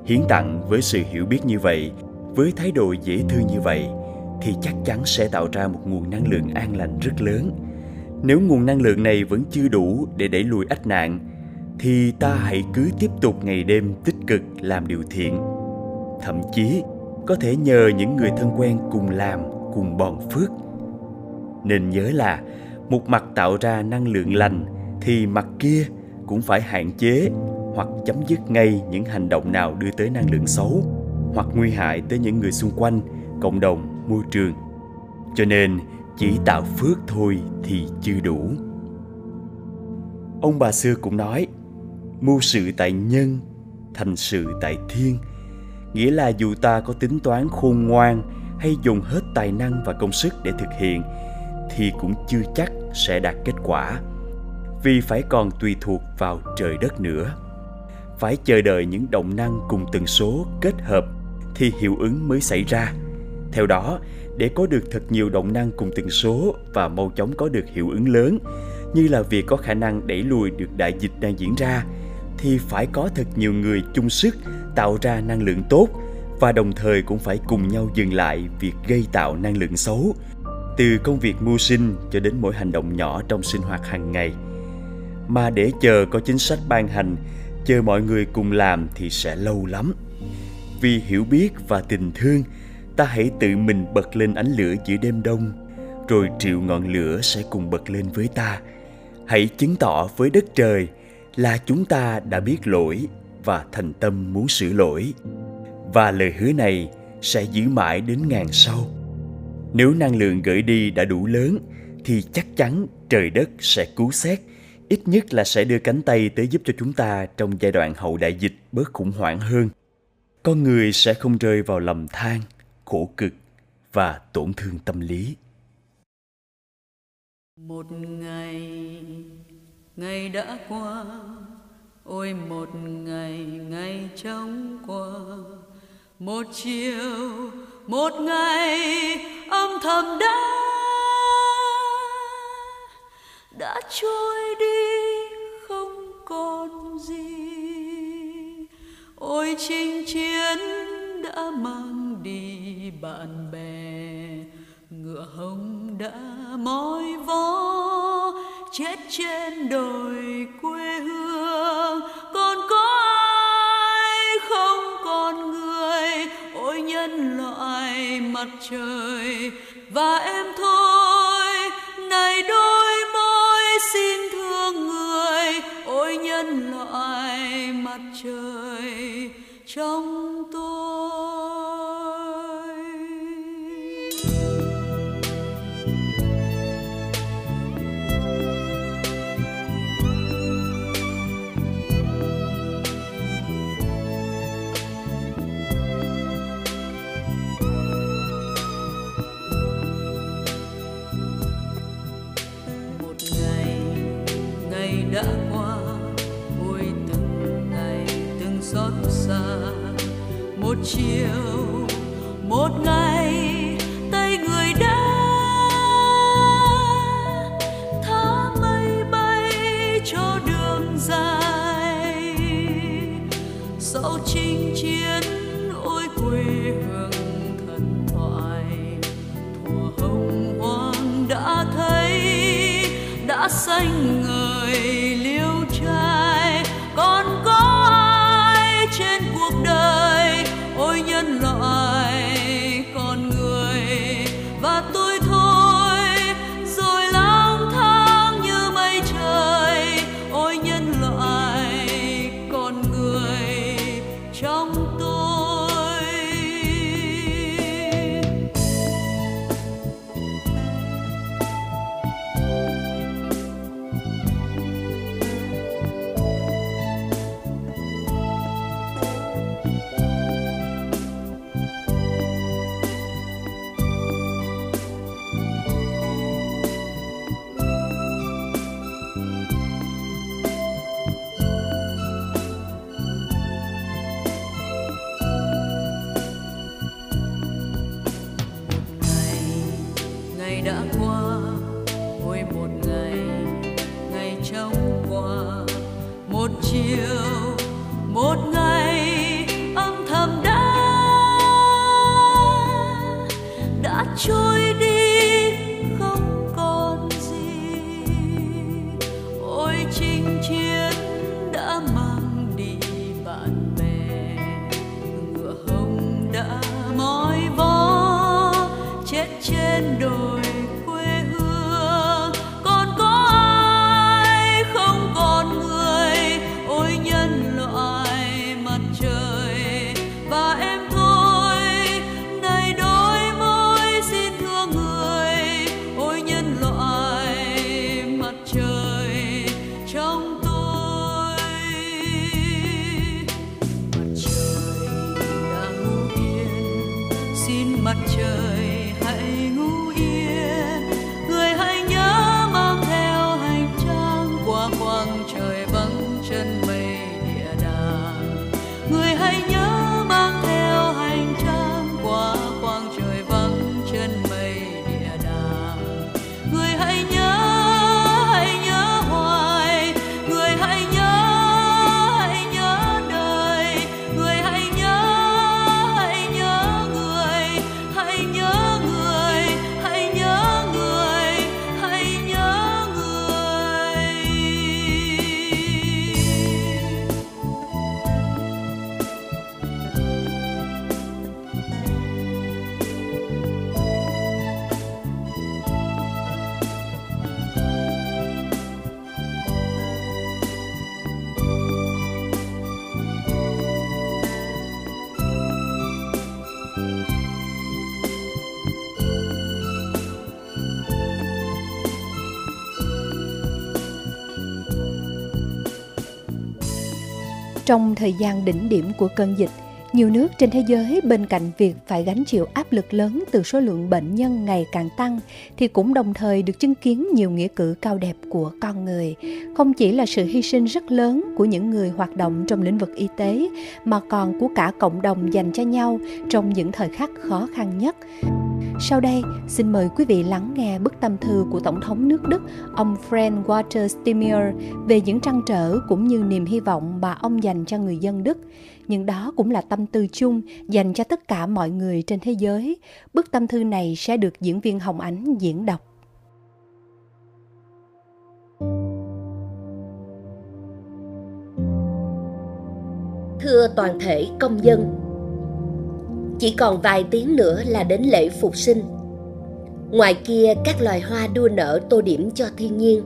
Hiến tặng với sự hiểu biết như vậy, với thái độ dễ thương như vậy, thì chắc chắn sẽ tạo ra một nguồn năng lượng an lành rất lớn. Nếu nguồn năng lượng này vẫn chưa đủ để đẩy lùi ách nạn thì ta hãy cứ tiếp tục ngày đêm tích cực làm điều thiện. Thậm chí, có thể nhờ những người thân quen cùng làm, cùng bòn phước. Nên nhớ là, một mặt tạo ra năng lượng lành, thì mặt kia cũng phải hạn chế hoặc chấm dứt ngay những hành động nào đưa tới năng lượng xấu hoặc nguy hại tới những người xung quanh, cộng đồng, môi trường. Cho nên, chỉ tạo phước thôi thì chưa đủ. Ông bà xưa cũng nói mưu sự tại nhân, thành sự tại thiên. Nghĩa là dù ta có tính toán khôn ngoan hay dùng hết tài năng và công sức để thực hiện, thì cũng chưa chắc sẽ đạt kết quả. Vì phải còn tùy thuộc vào trời đất nữa. Phải chờ đợi những động năng cùng tần số kết hợp thì hiệu ứng mới xảy ra. Theo đó, để có được thật nhiều động năng cùng tần số và mau chóng có được hiệu ứng lớn, như là việc có khả năng đẩy lùi được đại dịch đang diễn ra thì phải có thật nhiều người chung sức, tạo ra năng lượng tốt và đồng thời cũng phải cùng nhau dừng lại việc gây tạo năng lượng xấu. Từ công việc mưu sinh cho đến mỗi hành động nhỏ trong sinh hoạt hàng ngày. Mà để chờ có chính sách ban hành, chờ mọi người cùng làm thì sẽ lâu lắm. Vì hiểu biết và tình thương, ta hãy tự mình bật lên ánh lửa giữa đêm đông, rồi triệu ngọn lửa sẽ cùng bật lên với ta. Hãy chứng tỏ với đất trời là chúng ta đã biết lỗi và thành tâm muốn sửa lỗi. Và lời hứa này sẽ giữ mãi đến ngàn sau. Nếu năng lượng gửi đi đã đủ lớn, thì chắc chắn trời đất sẽ cứu xét. Ít nhất là sẽ đưa cánh tay tới giúp cho chúng ta trong giai đoạn hậu đại dịch bớt khủng hoảng hơn. Con người sẽ không rơi vào lầm than, khổ cực và tổn thương tâm lý. Một ngày ngày đã qua, ôi một ngày ngày trống qua. Một chiều, một ngày, âm thầm đã đã trôi đi, không còn gì. Ôi chinh chiến đã mang đi bạn bè, ngựa hồng đã mỏi vó chết trên đồi quê hương. Còn có ai không còn người? Ôi nhân loại mặt trời. Và em thôi, này đôi môi xin thương người. Ôi nhân loại mặt trời. Trong qua trời Trong thời gian đỉnh điểm của cơn dịch, nhiều nước trên thế giới bên cạnh việc phải gánh chịu áp lực lớn từ số lượng bệnh nhân ngày càng tăng thì cũng đồng thời được chứng kiến nhiều nghĩa cử cao đẹp của con người. Không chỉ là sự hy sinh rất lớn của những người hoạt động trong lĩnh vực y tế mà còn của cả cộng đồng dành cho nhau trong những thời khắc khó khăn nhất. Sau đây, xin mời quý vị lắng nghe bức tâm thư của Tổng thống nước Đức, ông Frank Walter Steinmeier về những trăn trở cũng như niềm hy vọng mà ông dành cho người dân Đức. Nhưng đó cũng là tâm tư chung dành cho tất cả mọi người trên thế giới. Bức tâm thư này sẽ được diễn viên Hồng Ánh diễn đọc. Thưa toàn thể công dân, chỉ còn vài tiếng nữa là đến lễ phục sinh. Ngoài kia các loài hoa đua nở tô điểm cho thiên nhiên.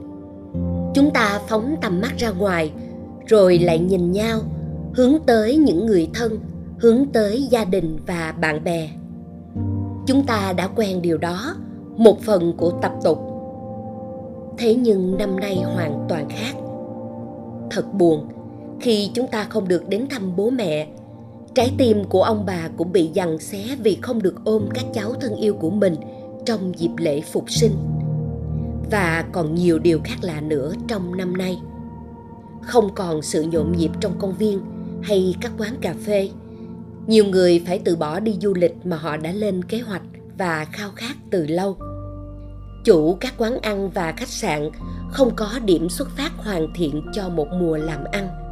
Chúng ta phóng tầm mắt ra ngoài, rồi lại nhìn nhau, hướng tới những người thân, hướng tới gia đình và bạn bè. Chúng ta đã quen điều đó, một phần của tập tục. Thế nhưng năm nay hoàn toàn khác. Thật buồn khi chúng ta không được đến thăm bố mẹ trái tim của ông bà cũng bị giằng xé vì không được ôm các cháu thân yêu của mình trong dịp lễ phục sinh. Và còn nhiều điều khác lạ nữa trong năm nay. Không còn sự nhộn nhịp trong công viên hay các quán cà phê, nhiều người phải từ bỏ đi du lịch mà họ đã lên kế hoạch và khao khát từ lâu. Chủ các quán ăn và khách sạn không có điểm xuất phát hoàn thiện cho một mùa làm ăn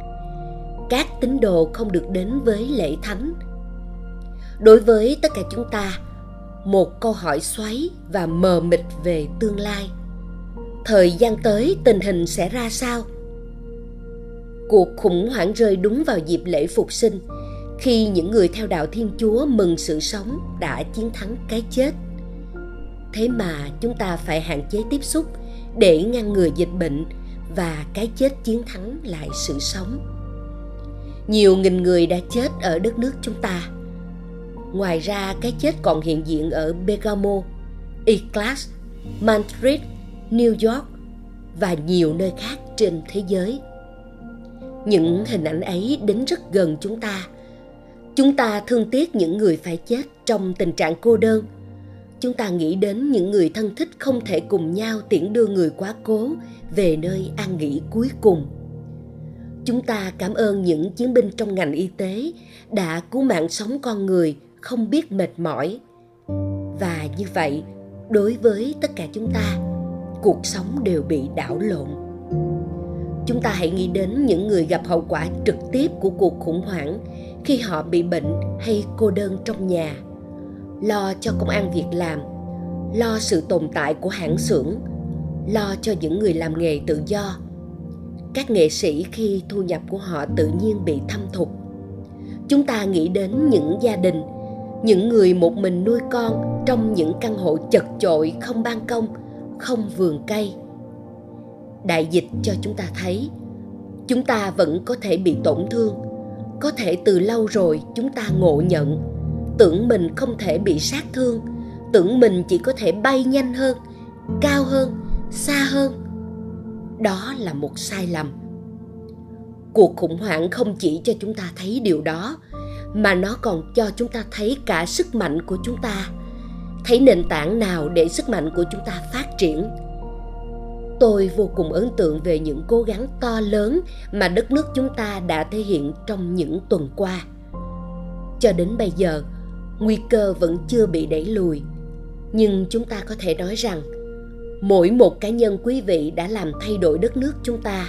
các tín đồ không được đến với lễ thánh. Đối với tất cả chúng ta, một câu hỏi xoáy và mờ mịt về tương lai. Thời gian tới tình hình sẽ ra sao? Cuộc khủng hoảng rơi đúng vào dịp lễ phục sinh, khi những người theo đạo thiên chúa mừng sự sống đã chiến thắng cái chết. Thế mà chúng ta phải hạn chế tiếp xúc để ngăn ngừa dịch bệnh và cái chết chiến thắng lại sự sống nhiều nghìn người đã chết ở đất nước chúng ta ngoài ra cái chết còn hiện diện ở bergamo Eclat, Madrid, New York và nhiều nơi khác trên thế giới. Những hình ảnh ấy đến rất gần chúng ta. Chúng ta thương tiếc những người phải chết trong tình trạng cô đơn. Chúng ta nghĩ đến những người thân thích không thể cùng nhau tiễn đưa người quá cố về nơi an nghỉ cuối cùng. Chúng ta cảm ơn những chiến binh trong ngành y tế đã cứu mạng sống con người không biết mệt mỏi. Và như vậy, đối với tất cả chúng ta, cuộc sống đều bị đảo lộn. Chúng ta hãy nghĩ đến những người gặp hậu quả trực tiếp của cuộc khủng hoảng khi họ bị bệnh hay cô đơn trong nhà. Lo cho công ăn việc làm, lo sự tồn tại của hãng xưởng, lo cho những người làm nghề tự do các nghệ sĩ khi thu nhập của họ tự nhiên bị thâm thụt chúng ta nghĩ đến những gia đình, những người một mình nuôi con trong những căn hộ chật chội, không ban công, không vườn cây. Đại dịch cho chúng ta thấy, chúng ta vẫn có thể bị tổn thương. Có thể từ lâu rồi chúng ta ngộ nhận, tưởng mình không thể bị sát thương, tưởng mình chỉ có thể bay nhanh hơn, cao hơn, xa hơn đó là một sai lầm. Cuộc khủng hoảng không chỉ cho chúng ta thấy điều đó, mà nó còn cho chúng ta thấy cả sức mạnh của chúng ta, thấy nền tảng nào để sức mạnh của chúng ta phát triển. Tôi vô cùng ấn tượng về những cố gắng to lớn mà đất nước chúng ta đã thể hiện trong những tuần qua. Cho đến bây giờ, nguy cơ vẫn chưa bị đẩy lùi, nhưng chúng ta có thể nói rằng mỗi một cá nhân quý vị đã làm thay đổi đất nước chúng ta.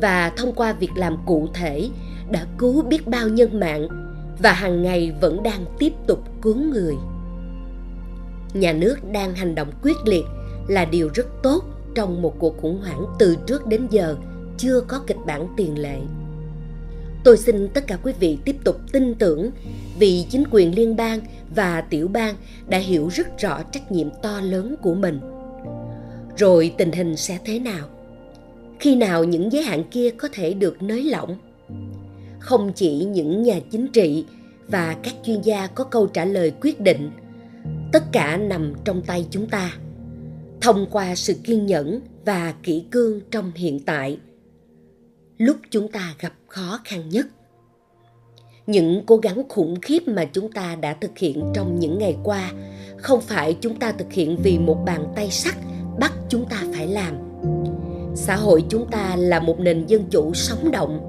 Và thông qua việc làm cụ thể đã cứu biết bao nhân mạng và hàng ngày vẫn đang tiếp tục cứu người. Nhà nước đang hành động quyết liệt là điều rất tốt trong một cuộc khủng hoảng từ trước đến giờ chưa có kịch bản tiền lệ. Tôi xin tất cả quý vị tiếp tục tin tưởng vì chính quyền liên bang và tiểu bang đã hiểu rất rõ trách nhiệm to lớn của mình rồi tình hình sẽ thế nào? Khi nào những giới hạn kia có thể được nới lỏng? Không chỉ những nhà chính trị và các chuyên gia có câu trả lời quyết định, tất cả nằm trong tay chúng ta. Thông qua sự kiên nhẫn và kỹ cương trong hiện tại, lúc chúng ta gặp khó khăn nhất. Những cố gắng khủng khiếp mà chúng ta đã thực hiện trong những ngày qua không phải chúng ta thực hiện vì một bàn tay sắt bắt chúng ta phải làm. Xã hội chúng ta là một nền dân chủ sống động.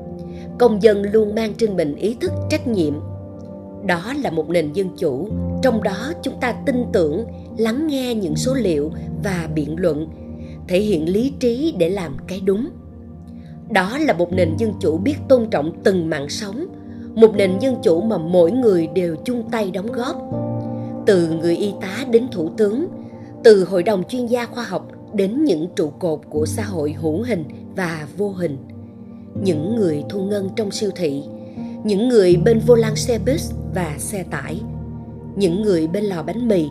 Công dân luôn mang trên mình ý thức, trách nhiệm. Đó là một nền dân chủ. Trong đó, chúng ta tin tưởng, lắng nghe những số liệu và biện luận, thể hiện lý trí để làm cái đúng. Đó là một nền dân chủ biết tôn trọng từng mạng sống, một nền dân chủ mà mỗi người đều chung tay đóng góp. Từ người y tá đến thủ tướng từ hội đồng chuyên gia khoa học đến những trụ cột của xã hội hữu hình và vô hình. Những người thu ngân trong siêu thị, những người bên vô lăng xe bus và xe tải, những người bên lò bánh mì,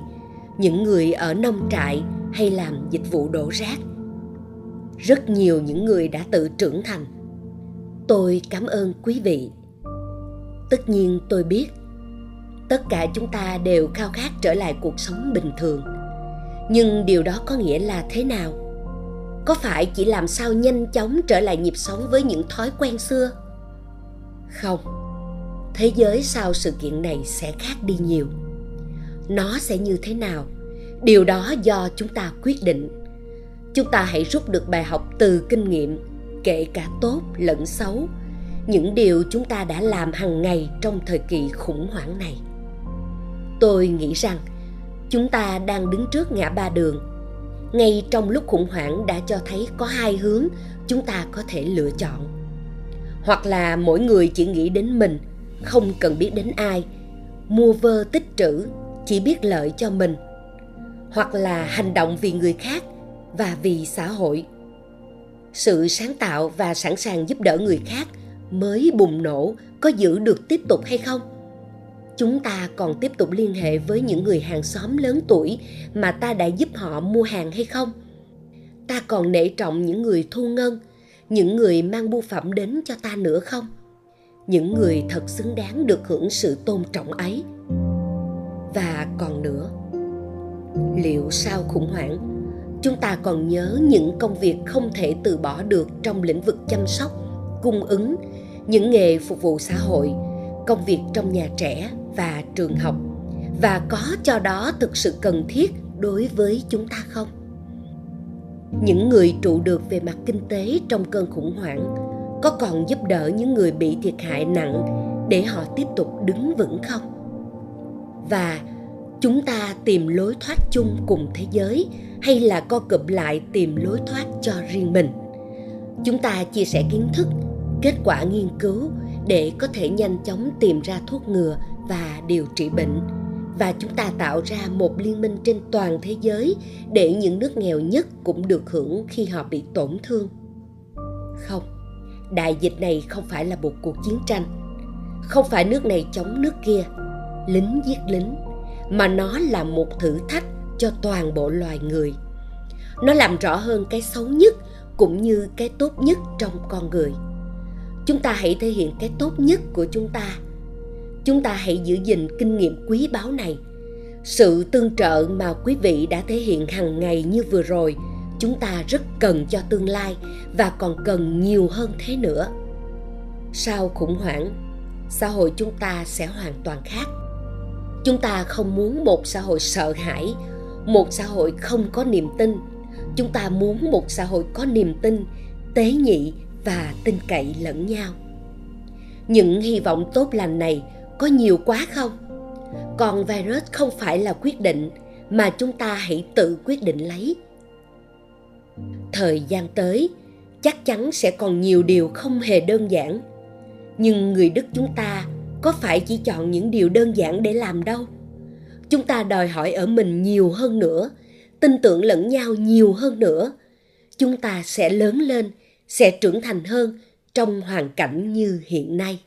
những người ở nông trại hay làm dịch vụ đổ rác. Rất nhiều những người đã tự trưởng thành. Tôi cảm ơn quý vị. Tất nhiên tôi biết, tất cả chúng ta đều khao khát trở lại cuộc sống bình thường nhưng điều đó có nghĩa là thế nào? Có phải chỉ làm sao nhanh chóng trở lại nhịp sống với những thói quen xưa? Không. Thế giới sau sự kiện này sẽ khác đi nhiều. Nó sẽ như thế nào? Điều đó do chúng ta quyết định. Chúng ta hãy rút được bài học từ kinh nghiệm, kể cả tốt lẫn xấu, những điều chúng ta đã làm hàng ngày trong thời kỳ khủng hoảng này. Tôi nghĩ rằng chúng ta đang đứng trước ngã ba đường. Ngay trong lúc khủng hoảng đã cho thấy có hai hướng chúng ta có thể lựa chọn. Hoặc là mỗi người chỉ nghĩ đến mình, không cần biết đến ai. Mua vơ tích trữ, chỉ biết lợi cho mình. Hoặc là hành động vì người khác và vì xã hội. Sự sáng tạo và sẵn sàng giúp đỡ người khác mới bùng nổ có giữ được tiếp tục hay không? Chúng ta còn tiếp tục liên hệ với những người hàng xóm lớn tuổi mà ta đã giúp họ mua hàng hay không? Ta còn nể trọng những người thu ngân, những người mang bưu phẩm đến cho ta nữa không? Những người thật xứng đáng được hưởng sự tôn trọng ấy. Và còn nữa, liệu sau khủng hoảng, chúng ta còn nhớ những công việc không thể từ bỏ được trong lĩnh vực chăm sóc, cung ứng, những nghề phục vụ xã hội, công việc trong nhà trẻ? Và trường học? Và có cho đó thực sự cần thiết đối với chúng ta không? Những người trụ được về mặt kinh tế trong cơn khủng hoảng, có còn giúp đỡ những người bị thiệt hại nặng để họ tiếp tục đứng vững không? Và chúng ta tìm lối thoát chung cùng thế giới hay là co cụm lại tìm lối thoát cho riêng mình? Chúng ta chia sẻ kiến thức, kết quả nghiên cứu để có thể nhanh chóng tìm ra thuốc ngừa và điều trị bệnh. Và chúng ta tạo ra một liên minh trên toàn thế giới để những nước nghèo nhất cũng được hưởng khi họ bị tổn thương. Không, đại dịch này không phải là một cuộc chiến tranh. Không phải nước này chống nước kia, lính giết lính, mà nó là một thử thách cho toàn bộ loài người. Nó làm rõ hơn cái xấu nhất cũng như cái tốt nhất trong con người. Chúng ta hãy thể hiện cái tốt nhất của chúng ta chúng ta hãy giữ gìn kinh nghiệm quý báu này. Sự tương trợ mà quý vị đã thể hiện hàng ngày như vừa rồi, chúng ta rất cần cho tương lai và còn cần nhiều hơn thế nữa. Sau khủng hoảng, xã hội chúng ta sẽ hoàn toàn khác. Chúng ta không muốn một xã hội sợ hãi, một xã hội không có niềm tin. Chúng ta muốn một xã hội có niềm tin, tế nhị và tin cậy lẫn nhau. Những hy vọng tốt lành này có nhiều quá không? Còn virus không phải là quyết định mà chúng ta hãy tự quyết định lấy. Thời gian tới, chắc chắn sẽ còn nhiều điều không hề đơn giản. Nhưng người đức chúng ta có phải chỉ chọn những điều đơn giản để làm đâu? Chúng ta đòi hỏi ở mình nhiều hơn nữa, tin tưởng lẫn nhau nhiều hơn nữa. Chúng ta sẽ lớn lên, sẽ trưởng thành hơn trong hoàn cảnh như hiện nay.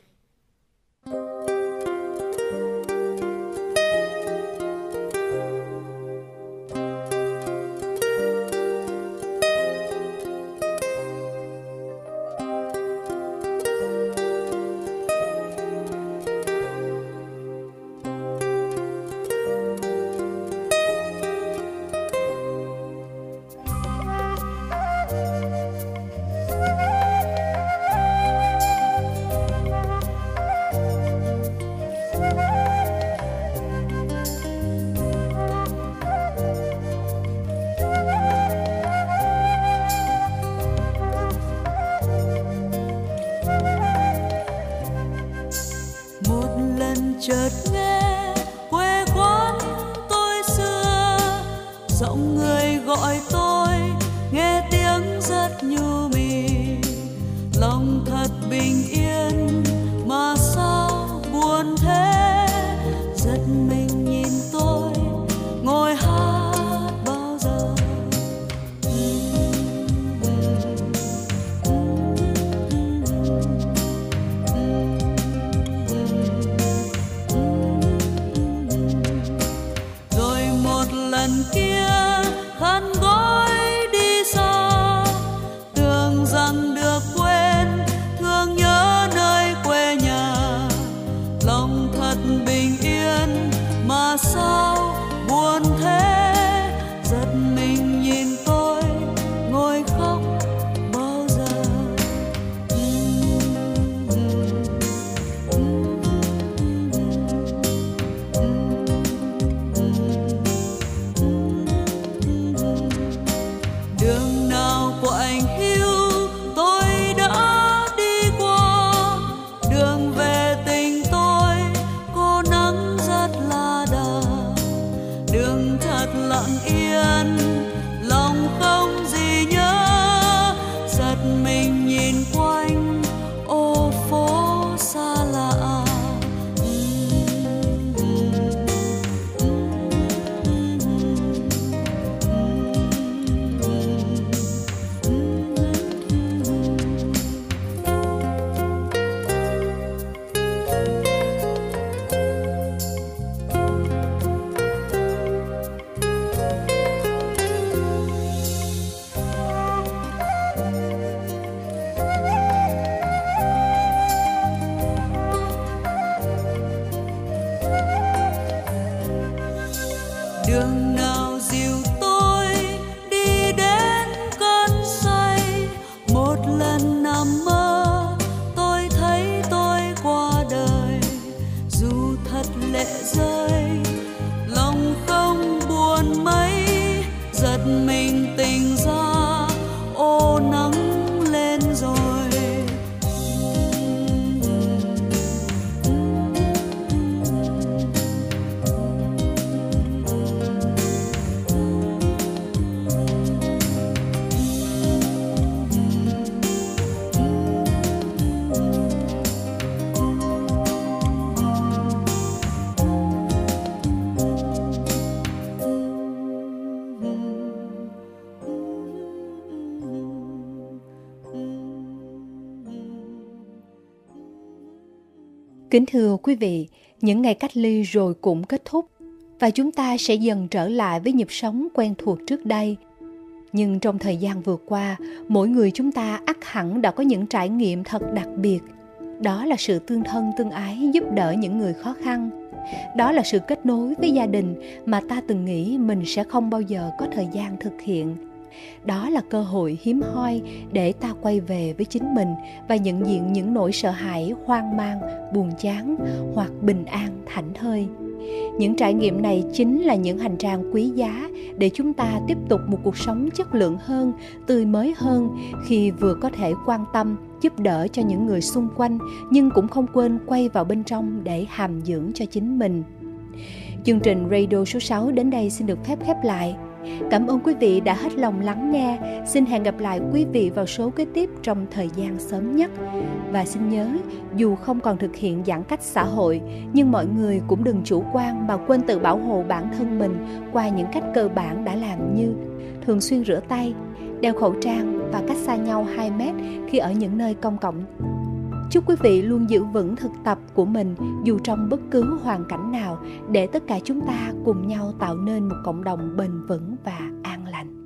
Kính thưa quý vị, những ngày cách ly rồi cũng kết thúc và chúng ta sẽ dần trở lại với nhịp sống quen thuộc trước đây. Nhưng trong thời gian vừa qua, mỗi người chúng ta ắt hẳn đã có những trải nghiệm thật đặc biệt. Đó là sự tương thân tương ái giúp đỡ những người khó khăn. Đó là sự kết nối với gia đình mà ta từng nghĩ mình sẽ không bao giờ có thời gian thực hiện. Đó là cơ hội hiếm hoi để ta quay về với chính mình và nhận diện những nỗi sợ hãi, hoang mang, buồn chán hoặc bình an thảnh thơi. những trải nghiệm này chính là những hành trang quý giá để chúng ta tiếp tục một cuộc sống chất lượng hơn tươi mới hơn khi vừa có thể quan tâm giúp đỡ cho những người xung quanh nhưng cũng không quên quay vào bên trong để hàm dưỡng cho chính mình chương trình radio số 6 đến đây xin được phép khép lại Cảm ơn quý vị đã hết lòng lắng nghe. Xin hẹn gặp lại quý vị vào số kế tiếp trong thời gian sớm nhất. Và xin nhớ, dù không còn thực hiện giãn cách xã hội, nhưng mọi người cũng đừng chủ quan mà quên tự bảo hộ bản thân mình qua những cách cơ bản đã làm như thường xuyên rửa tay, đeo khẩu trang và cách xa nhau 2 mét khi ở những nơi công cộng. Chúc quý vị luôn giữ vững thực tập của mình dù trong bất cứ hoàn cảnh nào, để tất cả chúng ta cùng nhau tạo nên một cộng đồng bền vững và an lành.